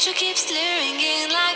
future keeps luring in like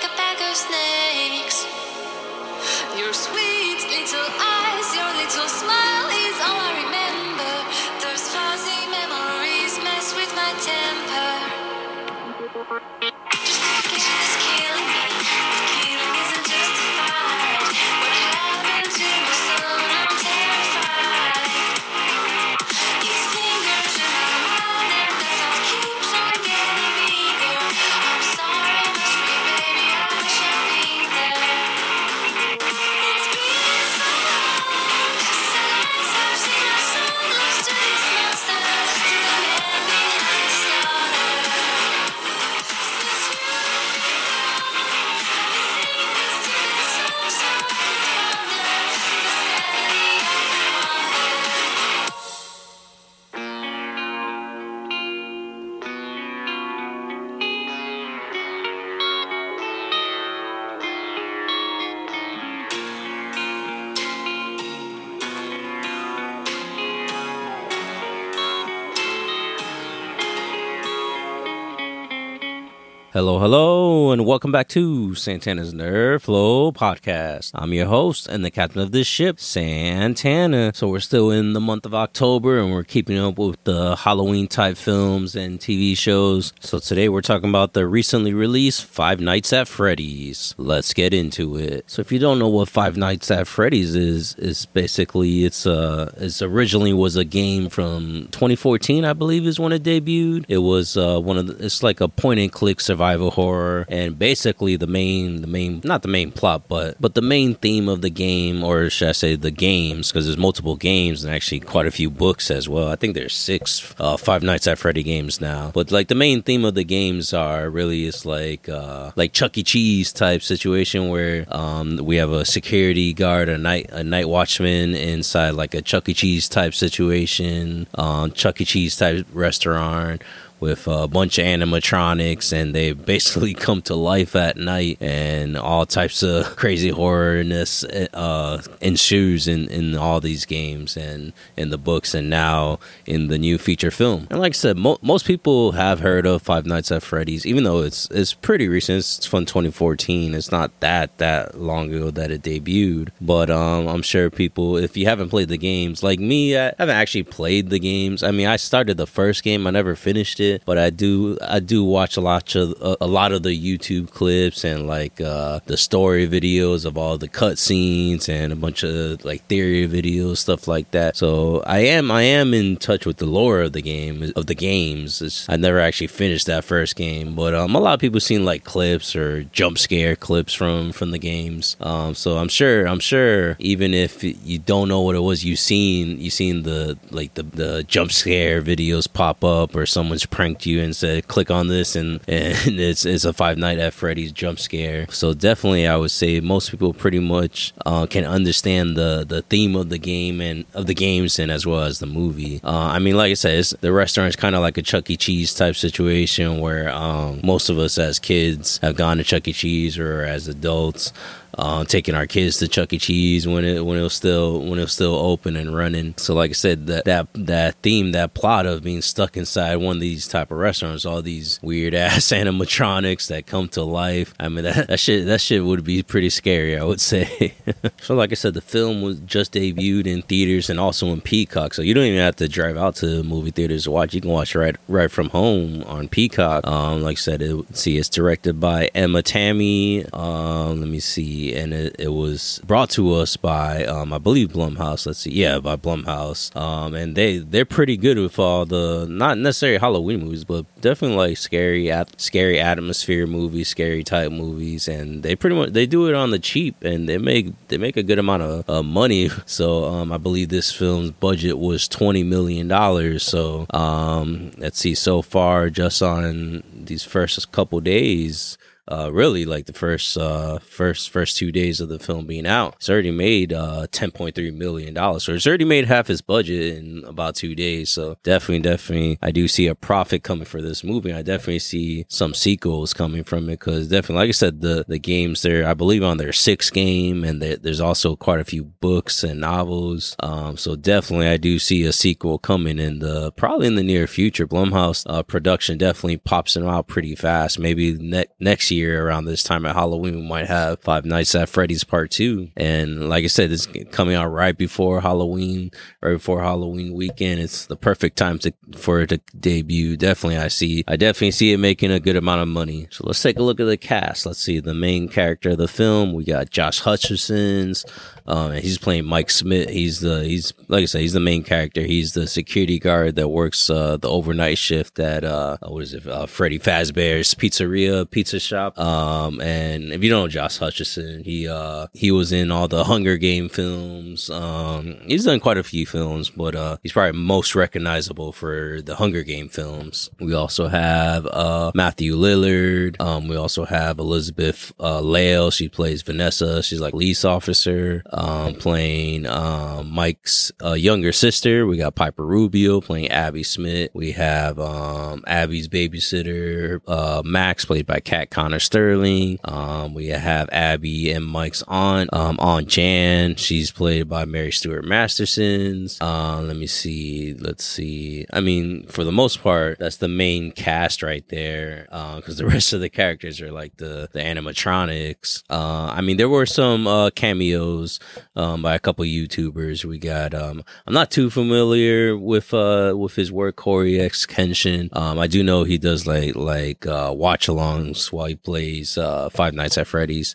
Hello, hello, and welcome back to Santana's Nerd Flow podcast. I'm your host and the captain of this ship, Santana. So we're still in the month of October and we're keeping up with the Halloween type films and TV shows. So today we're talking about the recently released Five Nights at Freddy's. Let's get into it. So if you don't know what Five Nights at Freddy's is, it's basically it's uh it's originally was a game from 2014, I believe, is when it debuted. It was uh one of the, it's like a point and click survival horror, and basically the main the main not the main plot, but but the main theme of the game, or should I say the games, because there's multiple games and actually quite a few books as well. I think there's six uh, Five Nights at Freddy games now, but like the main theme of the games are really it's like uh like Chuck E. Cheese type situation where um we have a security guard, a night a night watchman inside like a Chuck E. Cheese type situation, um Chuck E. Cheese type restaurant with a bunch of animatronics and they basically come to life at night and all types of crazy horrorness uh, ensues in, in all these games and in the books and now in the new feature film. And like I said, mo- most people have heard of Five Nights at Freddy's, even though it's it's pretty recent. It's from 2014. It's not that that long ago that it debuted, but um, I'm sure people, if you haven't played the games, like me, I haven't actually played the games. I mean, I started the first game, I never finished it, but I do I do watch a lot of a, lot of the YouTube clips and like uh, the story videos of all the cutscenes and a bunch of like theory videos, stuff like that. So I am I am in touch with the lore of the game of the games. It's, I never actually finished that first game, but um, a lot of people seen like clips or jump scare clips from from the games. Um, so I'm sure I'm sure even if you don't know what it was, you seen you seen the like the the jump scare videos pop up or someone's pranked you and said click on this and and it's it's a Five Night at Freddy's jump scare. So definitely I would say most people pretty much uh, can understand the the theme of the game and of the games and as well as the movie. Uh, I mean, like I said, the restaurant is kind of like a Chuck E. Cheese type situation where um, most of us as kids have gone to Chuck E. Cheese or as adults uh, taking our kids to Chuck E. Cheese when it when it was still when it was still open and running. So like I said, that that that theme, that plot of being stuck inside one of these type of restaurants, all these weird ass animatronics that come to life. I mean that, that shit that shit would be pretty scary, I would say. so like I said, the film was just debuted in theaters and also in Peacock. So you don't even have to drive out to movie theaters to watch. You can watch right right from home on Peacock. Um, like I said, it, see, it's directed by Emma Tammi. Um, let me see and it, it was brought to us by um, I believe Blumhouse. Let's see, yeah, by Blumhouse. Um, and they they're pretty good with all the not necessarily Halloween movies, but definitely like scary, scary atmosphere movies, scary type movies, and they pretty much they do it on the cheap, and they make they make a good amount of uh, money. So um, I believe this film's budget was twenty million dollars. So um, let's see, so far just on these first couple days uh, really like the first uh, first first two days of the film being out. It's already made uh, ten point three million dollars, so it's already made half his budget in about two days. So definitely, definitely, I do see a profit coming for this movie. I definitely see some sequels coming from it because definitely, like I said, the the games there, I believe on their sixth game, and there- there's also quite a few books and novels. Um, so definitely, I do see a sequel coming in the probably in the near future. Blumhouse uh, production definitely pops them out pretty fast. Maybe ne- next year around this time at Halloween, we might have Five Nights at Freddy's Part Two. And like I said, it's coming out right before Halloween, right before Halloween weekend. It's the perfect time to for it to debut. Definitely, I see. I definitely see it making a good amount of money. So let's take a look at the cast. Let's see the main character of the film. We got Josh Hutcherson's. Um, he's playing Mike Smith. He's the he's like I said, he's the main character. He's the security guard that works uh, the overnight shift at uh, what is it? Uh, Freddy Fazbear's Pizzeria Pizza Shop. Um, and if you don't know Josh Hutcherson, he uh he was in all the Hunger Game films. Um, he's done quite a few films, but uh, he's probably most recognizable for the Hunger Game films. We also have uh Matthew Lillard. Um, we also have Elizabeth uh, Lail. She plays Vanessa. She's like police officer um, playing um, Mike's uh, younger sister. We got Piper Rubio playing Abby Smith. We have um, Abby's babysitter, uh, Max, played by Kat Conner Sterling. Um, we have Abby and Mike's aunt, um, Aunt Jan. She's played by Mary Stuart Masterson's. Uh, let me see. Let's see. I mean, for the most part, that's the main cast right there. Because the rest of the characters are like the the animatronics. Uh, I mean, there were some uh, cameos um, by a couple YouTubers. We got. Um, I'm not too familiar with uh, with his work, CoryxKenshin. Um, I do know he does like like uh, watch alongs while he plays uh, Five Nights at Freddy's.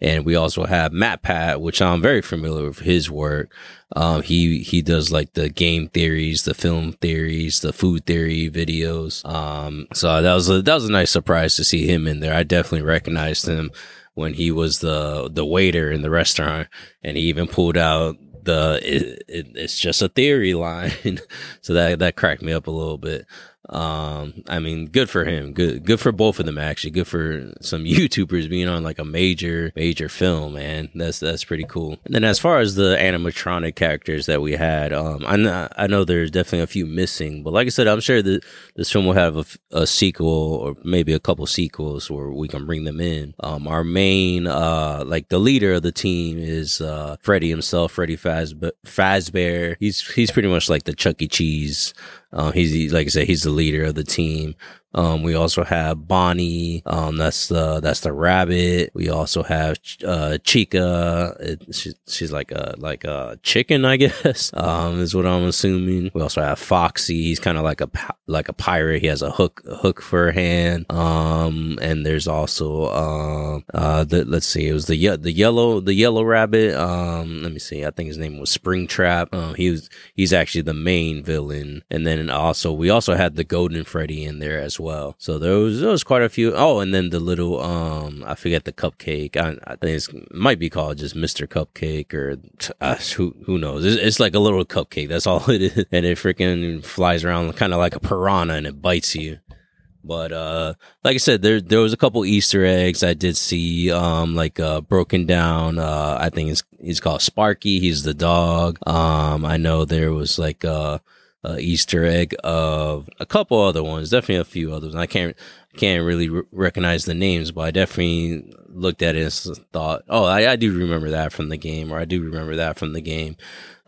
And we also have MatPat, which I'm very familiar with his work. Um, he, he does like the game theories, the film theories, the food theory videos. Um, so that was a, that was a nice surprise to see him in there. I definitely recognized him when he was the, the waiter in the restaurant and he even pulled out the, it, it, it's just a theory line. so that, that cracked me up a little bit. Um, I mean, good for him. Good, good for both of them actually. Good for some YouTubers being on like a major, major film, man. That's, that's pretty cool. And then as far as the animatronic characters that we had, um, I know, I know there's definitely a few missing, but like I said, I'm sure that this film will have a, a sequel or maybe a couple sequels where we can bring them in. Um, our main, uh, like the leader of the team is, uh, Freddy himself, Freddy Fazbe- Fazbear. He's, he's pretty much like the Chuck E. Cheese um, he's he- like I said, he's the leader of the team. Um, we also have Bonnie. Um, that's the that's the rabbit. We also have uh Chica. It, she, she's like a like a chicken, I guess. Um, is what I'm assuming. We also have Foxy. He's kind of like a like a pirate. He has a hook a hook for a hand. Um, and there's also um uh the let's see, it was the ye- the yellow the yellow rabbit. Um, let me see. I think his name was Springtrap. Um, he was he's actually the main villain. And then also we also had the Golden Freddy in there as well. So there was there was quite a few. Oh, and then the little um I forget the cupcake. I, I think it might be called just Mister Cupcake or uh, who who knows. It's, it's like a little cupcake. That's all it is, and it freaking flies around kind of like a piranha and it bites you. But uh like I said, there there was a couple Easter eggs I did see, um, like uh broken down. Uh I think it's he's called Sparky, he's the dog. Um I know there was like uh uh, Easter egg of a couple other ones, definitely a few others. I can't can't really re- recognize the names, but I definitely looked at it and thought, oh, I, I do remember that from the game, or I do remember that from the game.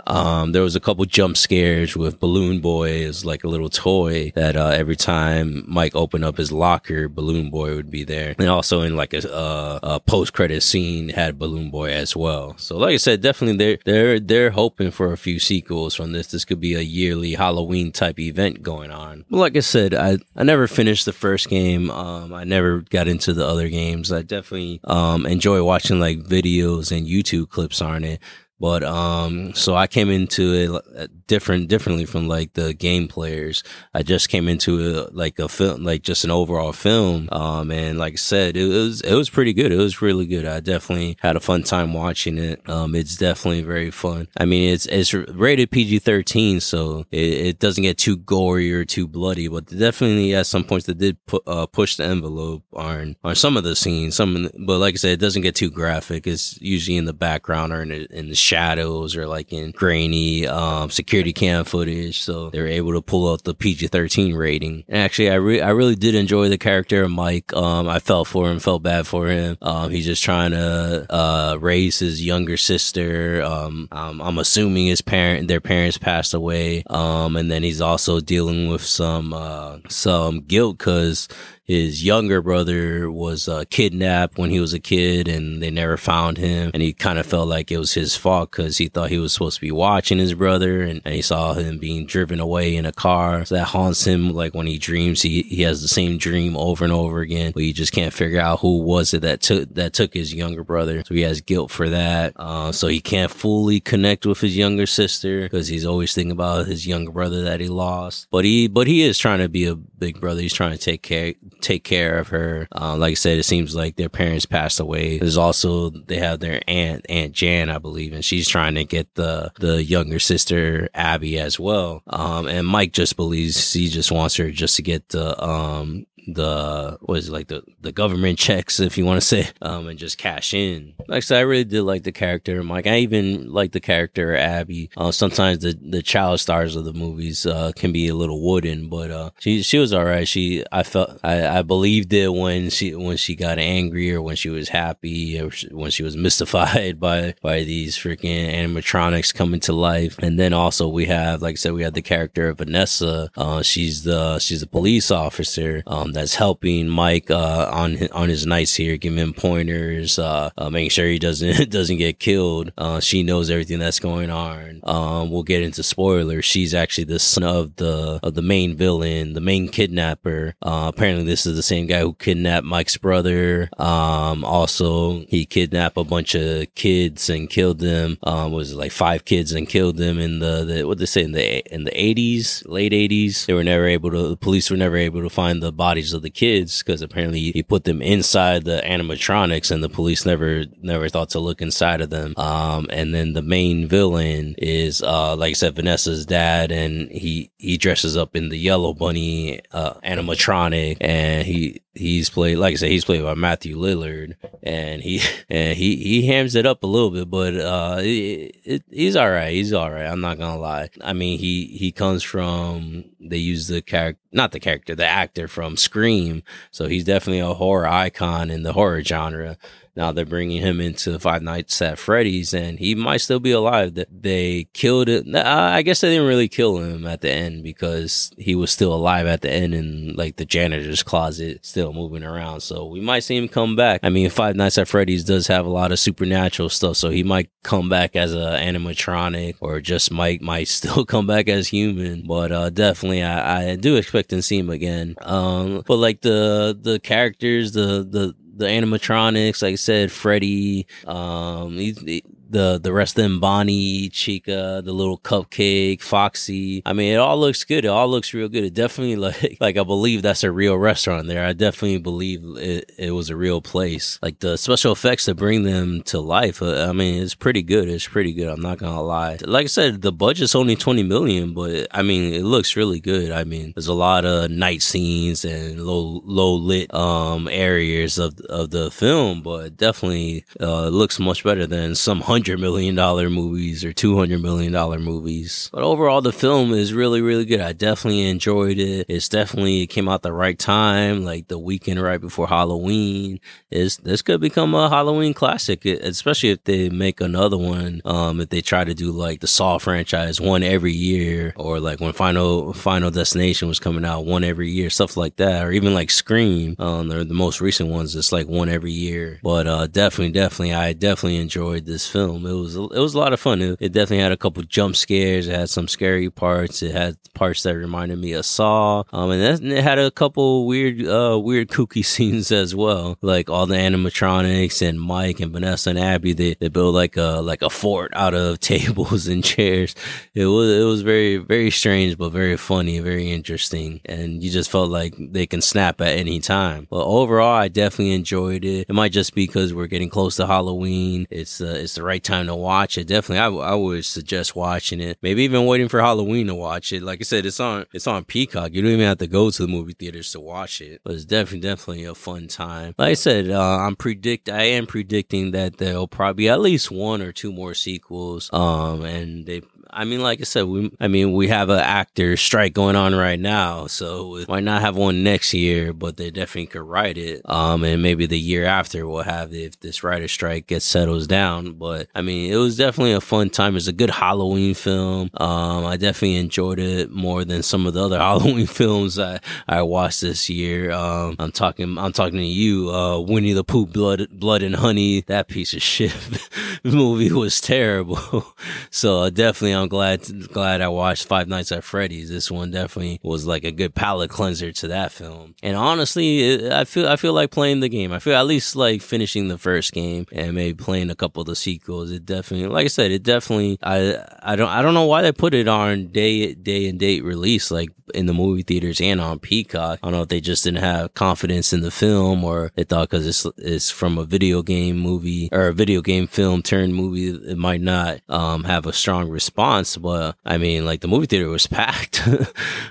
Um, there was a couple jump scares with Balloon Boy as like a little toy that, uh, every time Mike opened up his locker, Balloon Boy would be there. And also in like a, uh, a post credit scene had Balloon Boy as well. So like I said, definitely they're, they're, they're hoping for a few sequels from this. This could be a yearly Halloween type event going on. But like I said, I, I never finished the first game. Um, I never got into the other games. I definitely, um, enjoy watching like videos and YouTube clips on it. But um, so I came into it uh, different differently from like the game players. I just came into a, like a film, like just an overall film. Um, and like I said, it was it was pretty good. It was really good. I definitely had a fun time watching it. Um, it's definitely very fun. I mean, it's it's rated PG thirteen, so it, it doesn't get too gory or too bloody, but definitely at some points they did pu- uh, push the envelope on on some of the scenes. Some, but like I said, it doesn't get too graphic. It's usually in the background or in in the shadows or like in grainy um, security cam footage. So they were able to pull out the PG thirteen rating. And actually, I re- I really did enjoy the character of Mike. Um, I felt for him, felt bad for him. Um, he's just trying to uh, raise his younger sister. Um, um, I'm assuming his parent, their parents passed away. Um, and then he's also dealing with some uh, some guilt because his younger brother was uh, kidnapped when he was a kid and they never found him. And he kind of felt like it was his fault because he thought he was supposed to be watching his brother and, and, he saw him being driven away in a car. So that haunts him. Like when he dreams, he, he has the same dream over and over again, but he just can't figure out who was it that took, that took his younger brother. So he has guilt for that. Uh, so he can't fully connect with his younger sister because he's always thinking about his younger brother that he lost. But he, but he is trying to be a big brother. He's trying to take care, take care of her. Uh, like I said, it seems like their parents passed away. There's also they have their aunt, Aunt Jan, I believe, and she's trying to get the the younger sister Abby as well. Um, and Mike just believes he just wants her just to get the um the what is it, like the the government checks if you want to say um and just cash in. Like said I really did like the character Mike. I even like the character Abby. Uh, sometimes the the child stars of the movies uh can be a little wooden but uh she she was all right she I felt I I believed it when she when she got angry or when she was happy or when she was mystified by by these freaking animatronics coming to life. And then also we have like I said we have the character of Vanessa. Uh she's the she's a police officer. Um that's helping Mike uh, on his, on his nights here, giving him pointers, uh, uh, making sure he doesn't doesn't get killed. Uh, she knows everything that's going on. Um, we'll get into spoilers. She's actually the son of the of the main villain, the main kidnapper. Uh, apparently, this is the same guy who kidnapped Mike's brother. Um, also, he kidnapped a bunch of kids and killed them. Um, was like five kids and killed them in the, the what they say in the in the eighties, late eighties. They were never able to. The police were never able to find the bodies of the kids because apparently he put them inside the animatronics and the police never never thought to look inside of them. Um, and then the main villain is uh, like I said, Vanessa's dad, and he he dresses up in the yellow bunny uh, animatronic, and he he's played like I said, he's played by Matthew Lillard, and he and he he hams it up a little bit, but uh, it, it, he's all right. He's all right. I'm not gonna lie. I mean, he he comes from they use the character, not the character, the actor from Scream, so he's definitely a horror icon in the horror genre. Now they're bringing him into Five Nights at Freddy's, and he might still be alive. They killed it. I guess they didn't really kill him at the end because he was still alive at the end in like the janitor's closet, still moving around. So we might see him come back. I mean, Five Nights at Freddy's does have a lot of supernatural stuff, so he might come back as an animatronic, or just might might still come back as human. But uh, definitely, I, I do expect to see him again. Um, but like the the characters, the the the animatronics, like I said, Freddy, um, he, he, the the rest of them, Bonnie, Chica, the little cupcake, Foxy. I mean, it all looks good. It all looks real good. It definitely like like I believe that's a real restaurant there. I definitely believe it, it was a real place. Like the special effects to bring them to life. Uh, I mean, it's pretty good. It's pretty good. I'm not gonna lie. Like I said, the budget's only 20 million, but I mean, it looks really good. I mean, there's a lot of night scenes and low low lit um areas of of the film, but definitely uh, looks much better than some hundred hundred million dollar movies or two hundred million dollar movies. But overall, the film is really, really good. I definitely enjoyed it. It's definitely it came out the right time, like the weekend right before Halloween. Is this could become a Halloween classic, especially if they make another one. Um, if they try to do like the Saw franchise, one every year, or like when Final Final Destination was coming out, one every year, stuff like that, or even like Scream. Um, the most recent ones. It's like one every year. But uh, definitely, definitely, I definitely enjoyed this film It was it was a lot of fun. It, it definitely had a couple jump scares. It had some scary parts. It had parts that reminded me of Saw. Um, and then it had a couple weird, uh, weird kooky scenes as well. Like all the animatronics and Mike and Vanessa and Abby. They they built like a like a fort out of tables and chairs. It was it was very very strange, but very funny, very interesting, and you just felt like they can snap at any time. But overall, I definitely enjoyed it. It might just be because we're getting close to Halloween. It's uh, it's the right time to watch it. Definitely, I would suggest watching it. Maybe even waiting for Halloween to watch it. Like I said, it's on it's on Peacock. You don't even have to go to the movie theaters to watch it. But it's definitely definitely a fun time. Like I said, uh, I'm predict I am predicting that there'll probably be at least one or two more sequels. Um, and they I mean, like I said, we, I mean, we have an actor strike going on right now, so might not have one next year, but they definitely could write it. Um, and maybe the year after we'll have it if this writer strike gets settles down. But I mean, it was definitely a fun time. It's a good Halloween film. Um, I definitely enjoyed it more than some of the other Halloween films I, I watched this year. Um, I'm talking, I'm talking to you, uh, Winnie the Pooh, Blood, Blood and Honey. That piece of shit movie was terrible. so uh, definitely, I'm glad glad I watched Five Nights at Freddy's. This one definitely was like a good palate cleanser to that film. And honestly, it, I feel I feel like playing the game. I feel at least like finishing the first game and maybe playing a couple of the sequels. It definitely, like I said, it definitely. I I don't I don't know why they put it on day day and date release like in the movie theaters and on Peacock. I don't know if they just didn't have confidence in the film or they thought because it's it's from a video game movie or a video game film turned movie, it might not um have a strong response but I mean, like the movie theater was packed.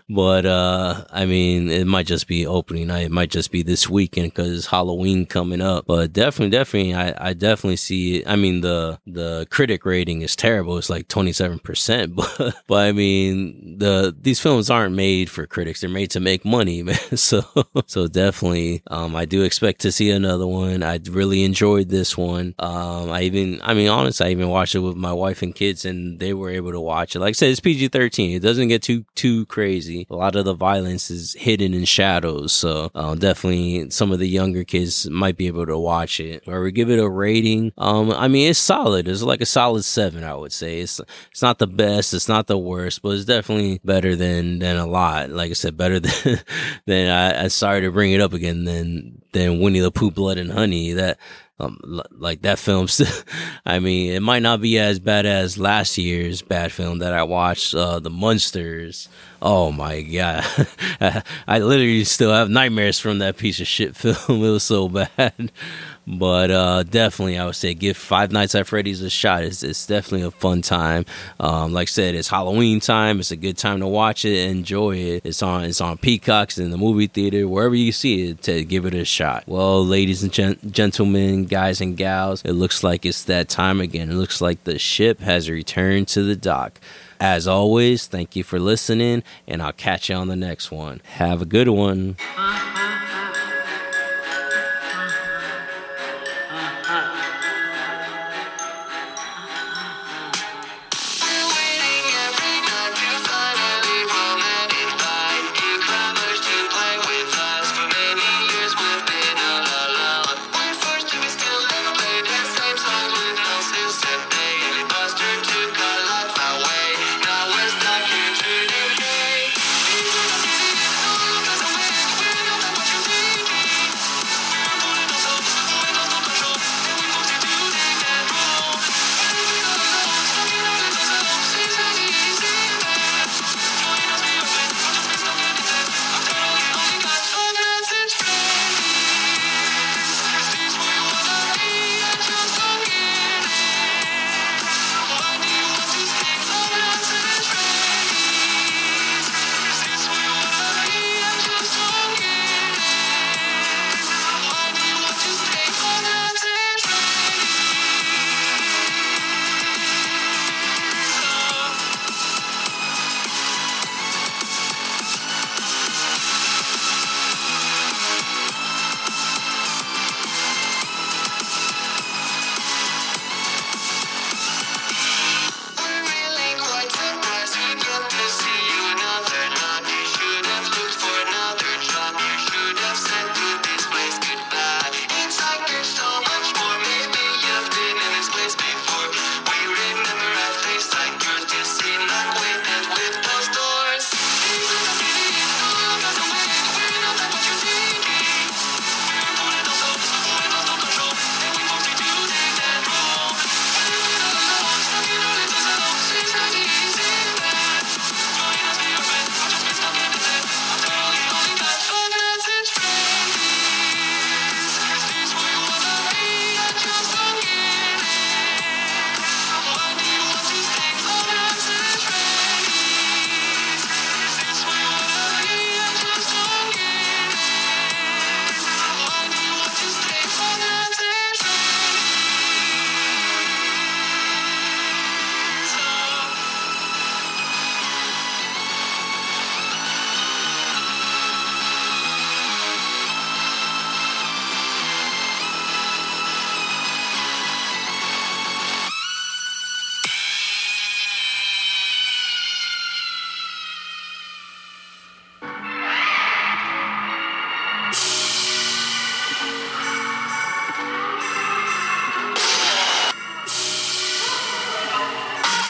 but uh, I mean, it might just be opening night. It might just be this weekend because Halloween coming up. But definitely, definitely, I, I definitely see it. I mean, the the critic rating is terrible. It's like twenty seven percent. But but I mean, the these films aren't made for critics. They're made to make money, man. So so definitely, um, I do expect to see another one. I really enjoyed this one. Um, I even, I mean, honestly, I even watched it with my wife and kids, and they were able to watch it. Like I said, it's PG thirteen. It doesn't get too too crazy. A lot of the violence is hidden in shadows, so uh, definitely some of the younger kids might be able to watch it. Or we give it a rating. Um, I mean, it's solid. It's like a solid seven, I would say. It's it's not the best. It's not the worst, but it's definitely better than than a lot. Like I said, better than than I, I sorry to bring it up again than than Winnie the Pooh, Blood and Honey. That um, like that film. I mean, it might not be as bad as last year's bad film that I watched, uh, The Munsters. Oh my god, I literally still have nightmares from that piece of shit film. It was so bad. But uh, definitely, I would say give Five Nights at Freddy's a shot. It's, it's definitely a fun time. Um, like I said, it's Halloween time. It's a good time to watch it, enjoy it. It's on it's on Peacocks in the movie theater, wherever you see it, to give it a shot. Well, ladies and gen- gentlemen, guys and gals, it looks like it's that time again. It looks like the ship has returned to the dock. As always, thank you for listening, and I'll catch you on the next one. Have a good one.